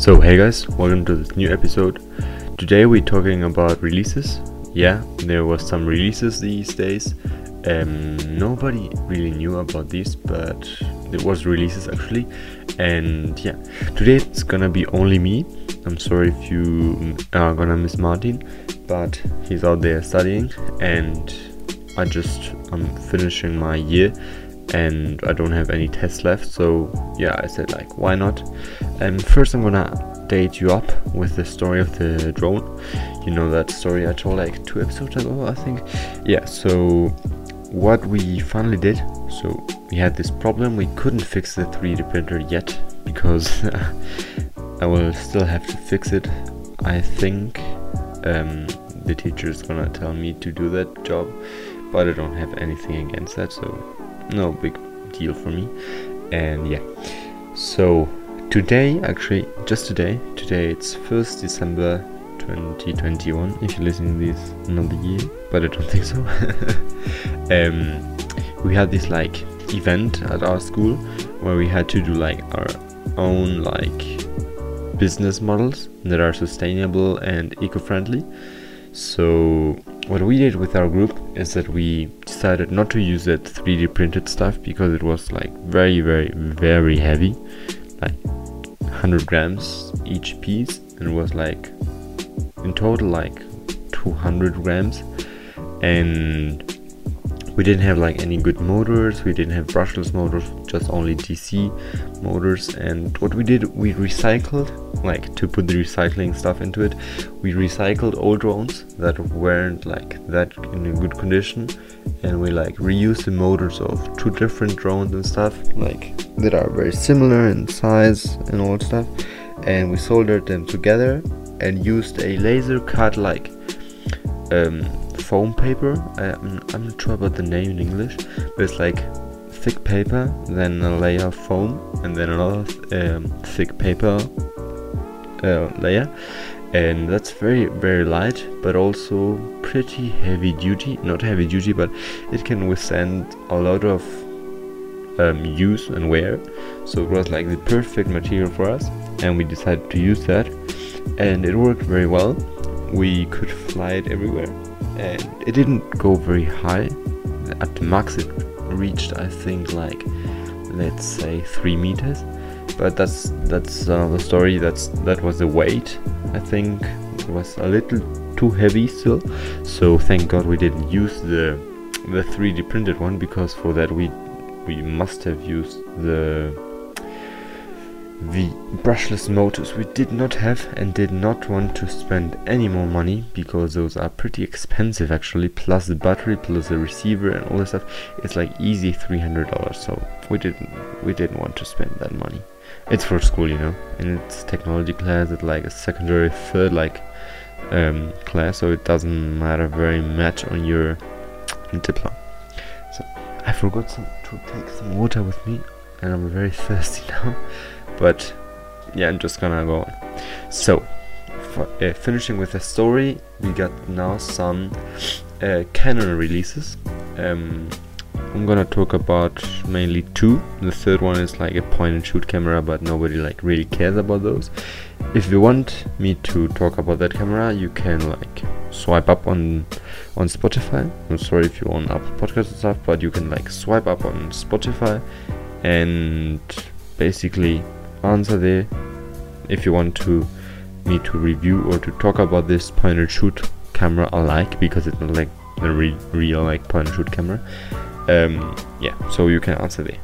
So hey guys, welcome to this new episode. Today we're talking about releases. Yeah, there was some releases these days. Um, nobody really knew about this, but it was releases actually. And yeah, today it's gonna be only me. I'm sorry if you are gonna miss Martin, but he's out there studying, and I just I'm finishing my year and I don't have any tests left. So yeah, I said like, why not? And first, I'm gonna date you up with the story of the drone. You know that story I told like two episodes ago, I think. Yeah. So what we finally did. So we had this problem. We couldn't fix the 3D printer yet because I will still have to fix it. I think um, the teacher is gonna tell me to do that job, but I don't have anything against that. So no big deal for me. And yeah. So today actually just today today it's 1st december 2021 if you're listening to this another year but i don't think so. Um we had this like event at our school where we had to do like our own like business models that are sustainable and eco-friendly so what we did with our group is that we decided not to use that 3D printed stuff because it was like very, very, very heavy, like 100 grams each piece, and it was like in total like 200 grams, and we didn't have like any good motors. We didn't have brushless motors just only dc motors. And what we did we recycled like to put the recycling stuff into it we recycled old drones that weren't like that in a good condition. And we like reused the motors of two different drones and stuff like that are very similar in size and all stuff. And we soldered them together and used a laser cut like um, foam paper. I, I'm, I'm not sure about the name in English, but it's like thick paper, then a layer of foam, and then another um, thick paper uh, layer. And that's very, very light, but also pretty heavy duty. Not heavy duty, but it can withstand a lot of um, use and wear. So it was like the perfect material for us, and we decided to use that. And it worked very well. We could fly it everywhere and it didn't go very high. At the max, it reached, I think, like let's say three meters. But that's that's uh, another story. That's that was the weight. I think it was a little too heavy still. So thank God we didn't use the the 3D printed one because for that we we must have used the the brushless motors we did not have and did not want to spend any more money because those are pretty expensive actually. Plus the battery plus the receiver and all this stuff it's like easy $300 so we didn't we didn't want to spend that money. It's for school you know and it's technology class. At like a secondary third like um, class. So it doesn't matter very much on your diploma. So I forgot some, to take some water with me and I'm very thirsty now but yeah i'm just gonna go on. So for, uh, finishing with the story we got now some uh, canon releases. Um, i'm gonna talk about mainly two. The third one is like a point and shoot camera but nobody like really cares about those. If you want me to talk about that camera you can like swipe up on on spotify. I'm sorry if you're on apple podcast and stuff but you can like swipe up on spotify and basically answer there if you want to me to review or to talk about this point and shoot camera alike because it's not like a re real like point and shoot camera. Um, yeah so you can answer there.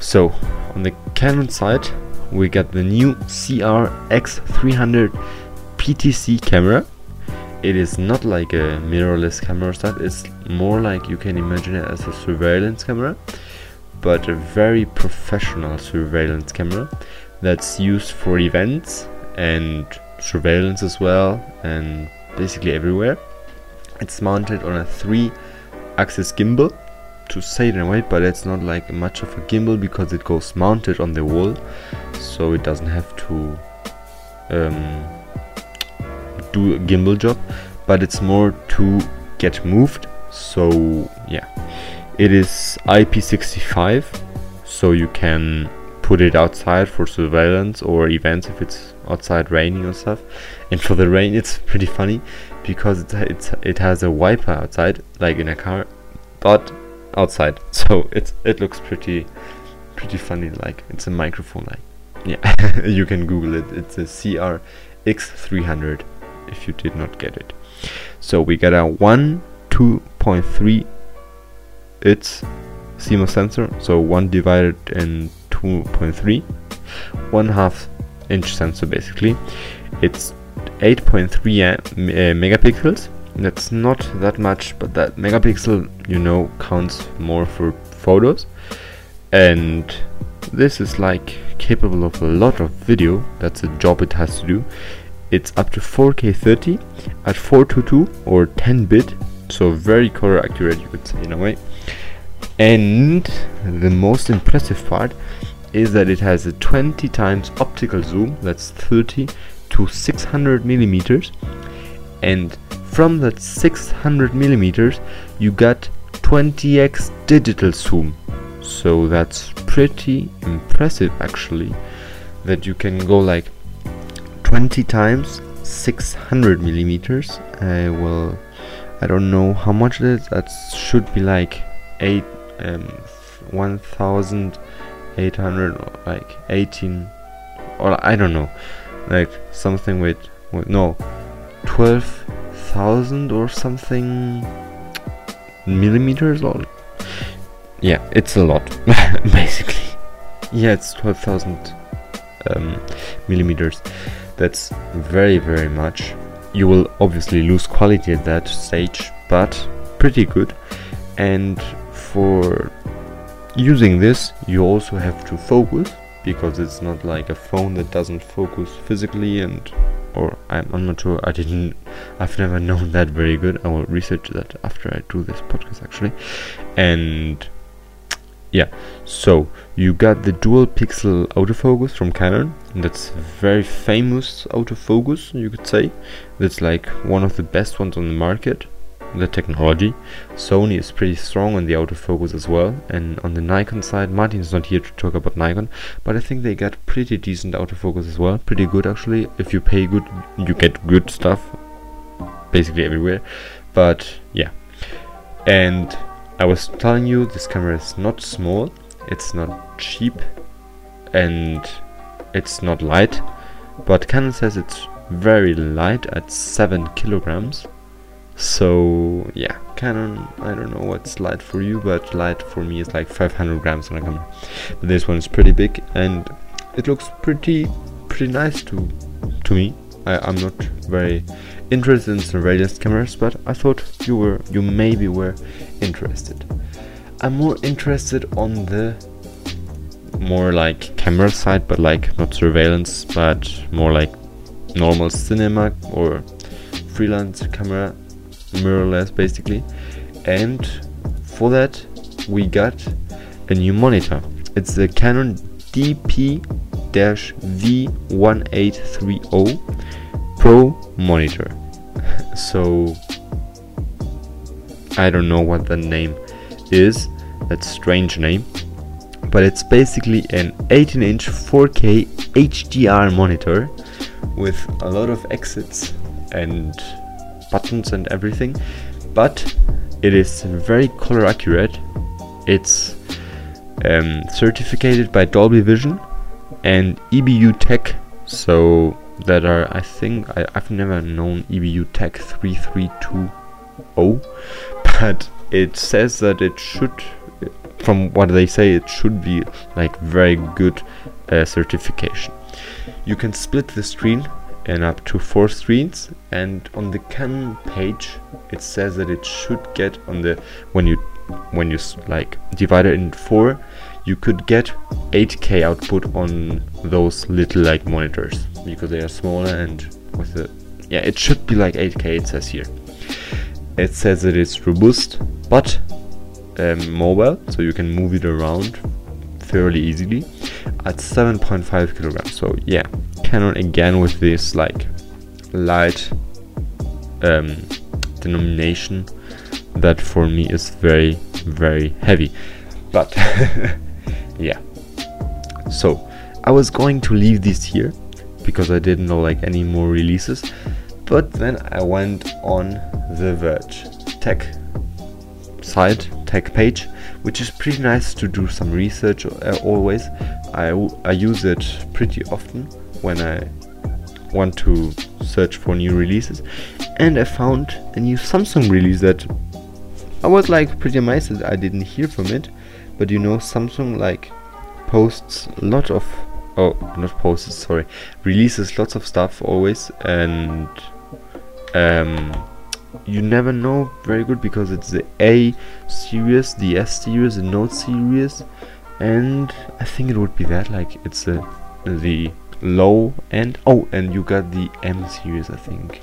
So on the Canon side we got the new CRX300 PTZ camera. It is not like a mirrorless camera stuff. It's more like you can imagine it as a surveillance camera but a very professional surveillance camera that's used for events and surveillance as well and basically everywhere. It's mounted on a three axis gimbal to say it in a way, but it's not like much of a gimbal because it goes mounted on the wall, so it doesn't have to um, do a gimbal job, but it's more to get moved. So yeah, it is IP65, so you can put it outside for surveillance or events if it's outside raining or stuff. And for the rain, it's pretty funny because it's, it's it has a wiper outside, like in a car, but outside. So it's it looks pretty pretty funny. Like it's a microphone. Like yeah, you can Google it. It's a CRX300 if you did not get it. So we got a one 2.3 it's CMOS sensor, so one divided in 2.3, one half inch sensor basically. It's 8.3 uh, megapixels. That's not that much, but that megapixel, you know, counts more for photos. And this is like capable of a lot of video. That's a job it has to do. It's up to 4K 30 at 422 or 10 bit, so very color accurate, you could say in a way. And the most impressive part is that it has a 20 times optical zoom, that's 30 to 600 millimeters, and from that 600 millimeters you got 20x digital zoom. So that's pretty impressive actually that you can go like 20 times 600 millimeters. I will I don't know how much it is. That should be like eight um, 1800 like 18 or I don't know like something with, with no 12,000 or something millimeters or yeah it's a lot basically. Yeah it's 12,000 um, millimeters. That's very very much. You will obviously lose quality at that stage but pretty good. And for using this you also have to focus because it's not like a phone that doesn't focus physically and or I'm, I'm not sure I didn't I've never known that very good. I will research that after I do this podcast actually. And yeah so you got the dual pixel autofocus from Canon. That's very famous autofocus you could say. That's like one of the best ones on the market the technology. Sony is pretty strong on the autofocus as well, and on the Nikon side, Martin's not here to talk about Nikon, but I think they get pretty decent autofocus as well, pretty good actually. If you pay good, you get good stuff, basically everywhere. But yeah, and I was telling you this camera is not small, it's not cheap, and it's not light, but Canon says it's very light at 7 kilograms so yeah canon i don't know what's light for you but light for me is like 500 grams on a camera. But this one is pretty big and it looks pretty pretty nice to to me. I, i'm not very interested in surveillance cameras but i thought you were you maybe were interested. I'm more interested on the more like camera side but like not surveillance but more like normal cinema or freelance camera mirrorless basically. And for that we got a new monitor. It's the Canon DP-V1830 Pro monitor. So I don't know what the name is. That's strange name. But it's basically an 18 inch 4K HDR monitor with a lot of exits and buttons and everything but it is very color accurate. It's um, certificated by Dolby Vision and EBU Tech so that are I think I, I've never known EBU Tech 3320 but it says that it should from what they say it should be like very good uh, certification. You can split the screen and up to four screens. And on the Canon page it says that it should get on the when you when you like divide it in four you could get 8k output on those little like monitors because they are smaller and with the yeah it should be like 8k it says here. It says that it's robust but um, mobile so you can move it around fairly easily at 7.5 kilograms. So yeah Canon again with this like light um, denomination that for me is very very heavy. But yeah. So I was going to leave this here because I didn't know like any more releases, but then I went on the Verge tech site, tech page, which is pretty nice to do some research uh, always. I, I use it pretty often when I want to search for new releases. And I found a new Samsung release that I was like pretty amazed that I didn't hear from it. But you know Samsung like posts a lot of oh not posts sorry releases lots of stuff always. And um you never know very good because it's the A series, the S series, the Note series, and I think it would be that like it's the the low end. Oh, and you got the M series, I think.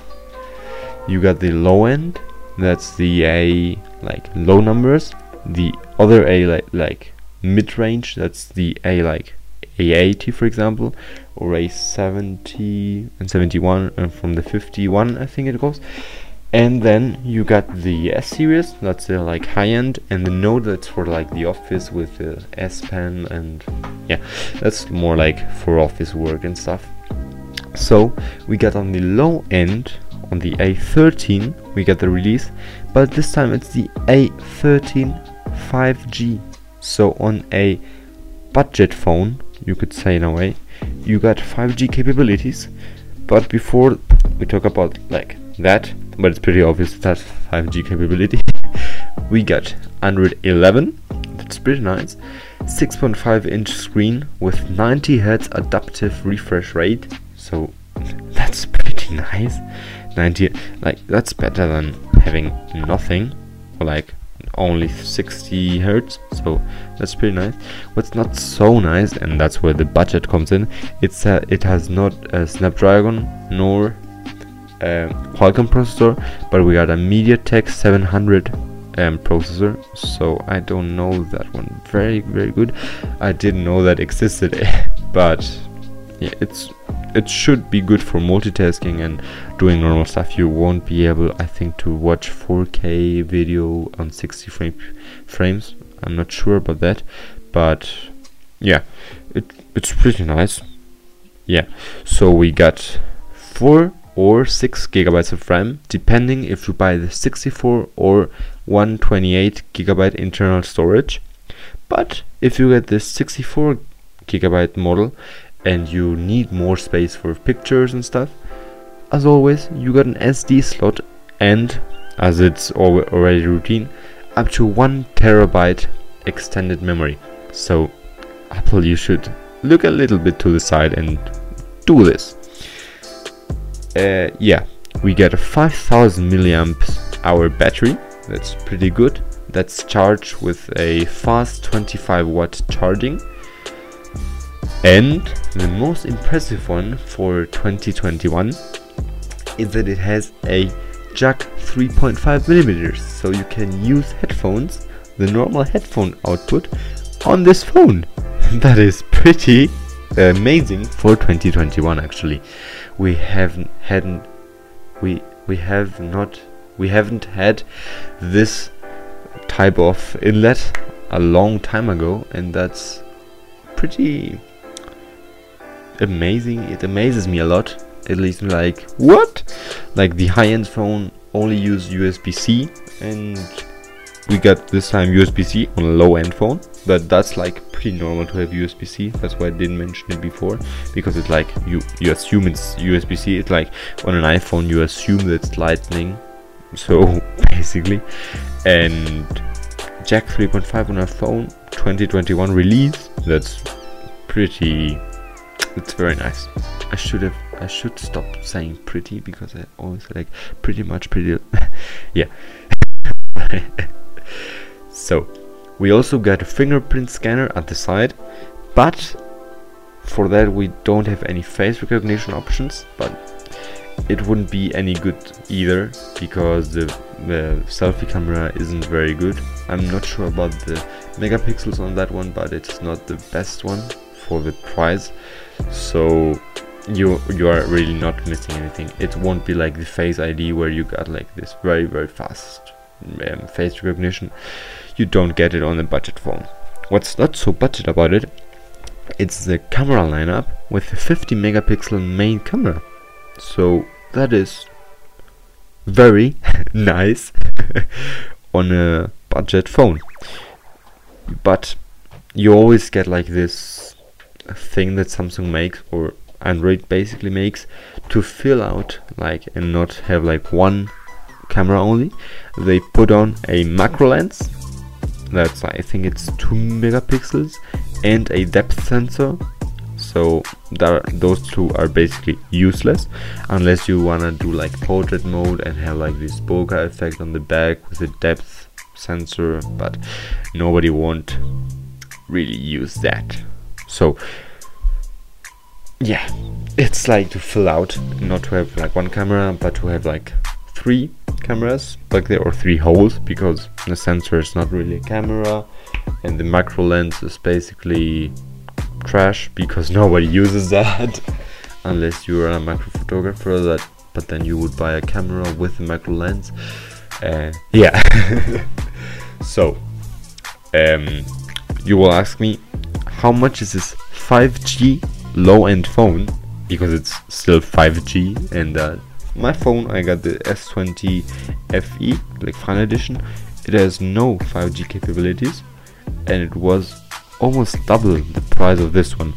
You got the low end. That's the A like low numbers. The other A like like mid range. That's the A like A80 for example, or A70 and 71, and from the 51 I think it goes and then you got the S series that's the like high end and the Note that's for like the office with the S Pen and yeah that's more like for office work and stuff. So we got on the low end on the A13 we got the release but this time it's the A13 5G so on a budget phone you could say in a way you got 5G capabilities but before we talk about like that but it's pretty obvious that 5G capability. we got Android 11, that's pretty nice. 6.5 inch screen with 90 Hz adaptive refresh rate, so that's pretty nice. 90, like that's better than having nothing, or like only 60 hertz so that's pretty nice what's not so nice and that's where the budget comes in it's uh, it has not a snapdragon nor uh, Qualcomm processor, but we got a MediaTek 700 um, processor, so I don't know that one very very good. I didn't know that existed, but yeah, it's it should be good for multitasking and doing normal stuff. You won't be able, I think, to watch 4K video on 60 frame, frames. I'm not sure about that, but yeah, it it's pretty nice. Yeah, so we got four or 6 gigabytes of RAM depending if you buy the 64 or 128 gigabyte internal storage. But if you get the 64 gigabyte model and you need more space for pictures and stuff as always you got an SD slot and as it's already routine up to 1 terabyte extended memory. So Apple you should look a little bit to the side and do this uh, yeah, we get a 5000 milliamp hour battery. That's pretty good. That's charged with a fast 25 watt charging. And the most impressive one for 2021 is that it has a jack 3.5 millimeters, so you can use headphones, the normal headphone output, on this phone. that is pretty amazing for 2021 actually we haven't hadn't we we have not we haven't had this type of inlet a long time ago and that's pretty amazing. It amazes me a lot. At least like what? Like the high-end phone only use USB-C and we got this time USB-C on a low-end phone but that's like pretty normal to have USB-C that's why I didn't mention it before because it's like you you assume it's USB-C it's like on an iPhone you assume that it's lightning. So basically. And jack 3.5 on a phone 2021 release that's pretty it's very nice. I should have I should stop saying pretty because I always like pretty much pretty yeah so we also got a fingerprint scanner at the side, but for that we don't have any face recognition options, but it wouldn't be any good either because the, the selfie camera isn't very good. I'm not sure about the megapixels on that one, but it's not the best one for the price. So you you are really not missing anything. It won't be like the Face ID where you got like this very very fast um, face recognition you don't get it on a budget phone. What's not so budget about it it's the camera lineup with a 50 megapixel main camera. So that is very nice on a budget phone. But you always get like this thing that Samsung makes or Android basically makes to fill out like and not have like one camera only. They put on a macro lens that's I think it's 2 megapixels and a depth sensor so that, those two are basically useless unless you wanna do like portrait mode and have like this bokeh effect on the back with a depth sensor but nobody won't really use that so yeah it's like to fill out not to have like one camera but to have like three cameras like there are three holes because the sensor is not really a camera and the macro lens is basically trash because nobody uses that. Unless you're a macro photographer that but then you would buy a camera with a macro lens. Uh, yeah. So um, you will ask me how much is this 5g low-end phone? Because it's still 5g and uh, my phone I got the S20 FE like final edition. It has no 5G capabilities and it was almost double the price of this one.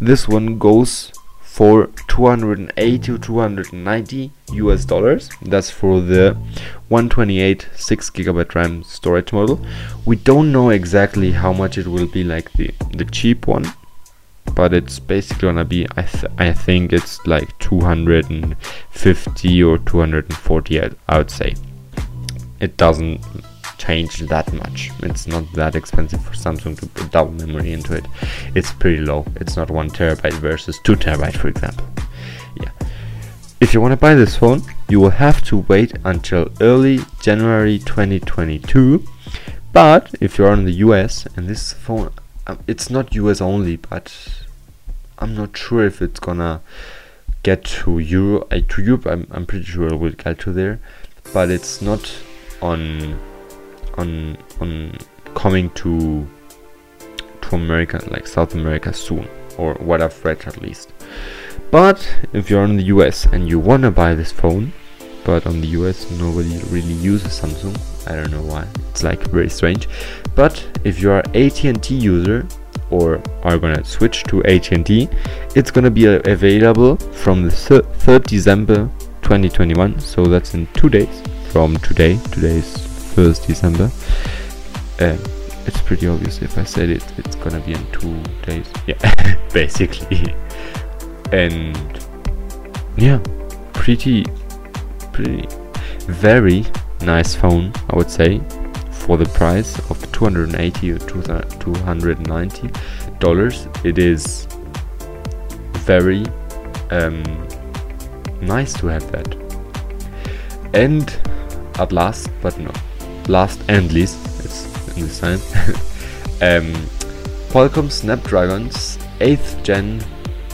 This one goes for 280 to 290 US dollars. That's for the 128 6 gigabyte RAM storage model. We don't know exactly how much it will be like the the cheap one but it's basically gonna be I, th I think it's like 250 or 240 I, I would say. It doesn't change that much. It's not that expensive for Samsung to put double memory into it. It's pretty low. It's not one terabyte versus two terabyte for example. Yeah. If you want to buy this phone you will have to wait until early January 2022 but if you're in the US and this phone um, it's not US only, but I'm not sure if it's gonna get to Europe. Uh, to Europe, I'm, I'm pretty sure it will get to there, but it's not on on on coming to to America, like South America soon, or what I've read at least. But if you're in the US and you wanna buy this phone, but on the US nobody really uses Samsung. I don't know why. It's like very strange. But if you are AT&T user or are gonna switch to AT&T, it's gonna be available from the 3rd December 2021. So that's in two days from today. Today is 1st December. Uh, it's pretty obvious if I said it. It's gonna be in two days. Yeah, basically. And yeah, pretty pretty very nice phone I would say for the price of 280 or 290 dollars it is very um, nice to have that and at last but no last and least it's in this time um, Qualcomm Snapdragon's 8th gen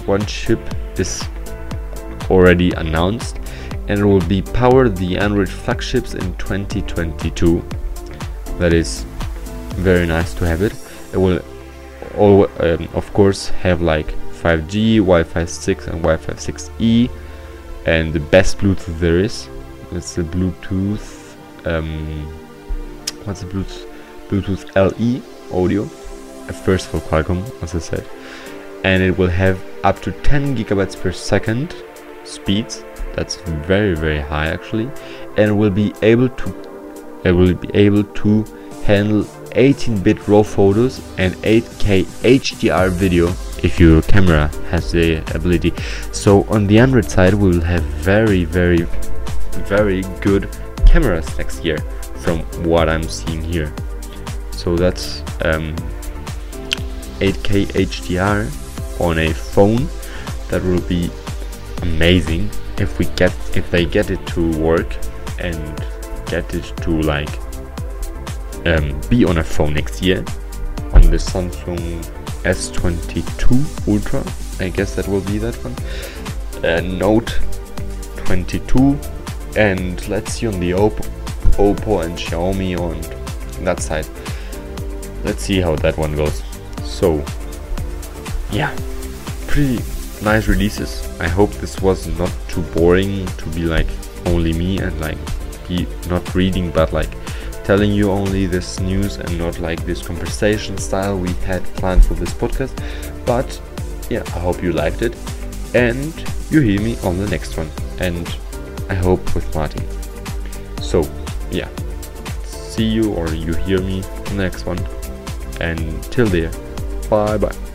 one chip is already announced and it will be power the Android flagships in 2022. That is very nice to have it. It will, all, um, of course, have like 5G, Wi-Fi 6, and Wi-Fi 6E, and the best Bluetooth there is. It's the Bluetooth. Um, what's the Bluetooth? Bluetooth LE audio. First for Qualcomm, as I said, and it will have up to 10 gigabytes per second speeds that's very very high actually and will be able to it will be able to handle 18-bit raw photos and 8k HDR video if your camera has the ability. So on the Android side we will have very very very good cameras next year from what I'm seeing here. So that's um, 8k HDR on a phone. That will be amazing if we get if they get it to work and get it to like um, be on a phone next year on the Samsung S22 Ultra I guess that will be that one. Uh, Note 22 and let's see on the Oppo, Oppo and Xiaomi on that side. Let's see how that one goes. So yeah, pretty nice releases. I hope this was not too boring to be like only me and like not reading but like telling you only this news and not like this conversation style we had planned for this podcast. But yeah, I hope you liked it and you hear me on the next one. And I hope with Martin. So yeah, see you or you hear me next one. And till there, bye bye.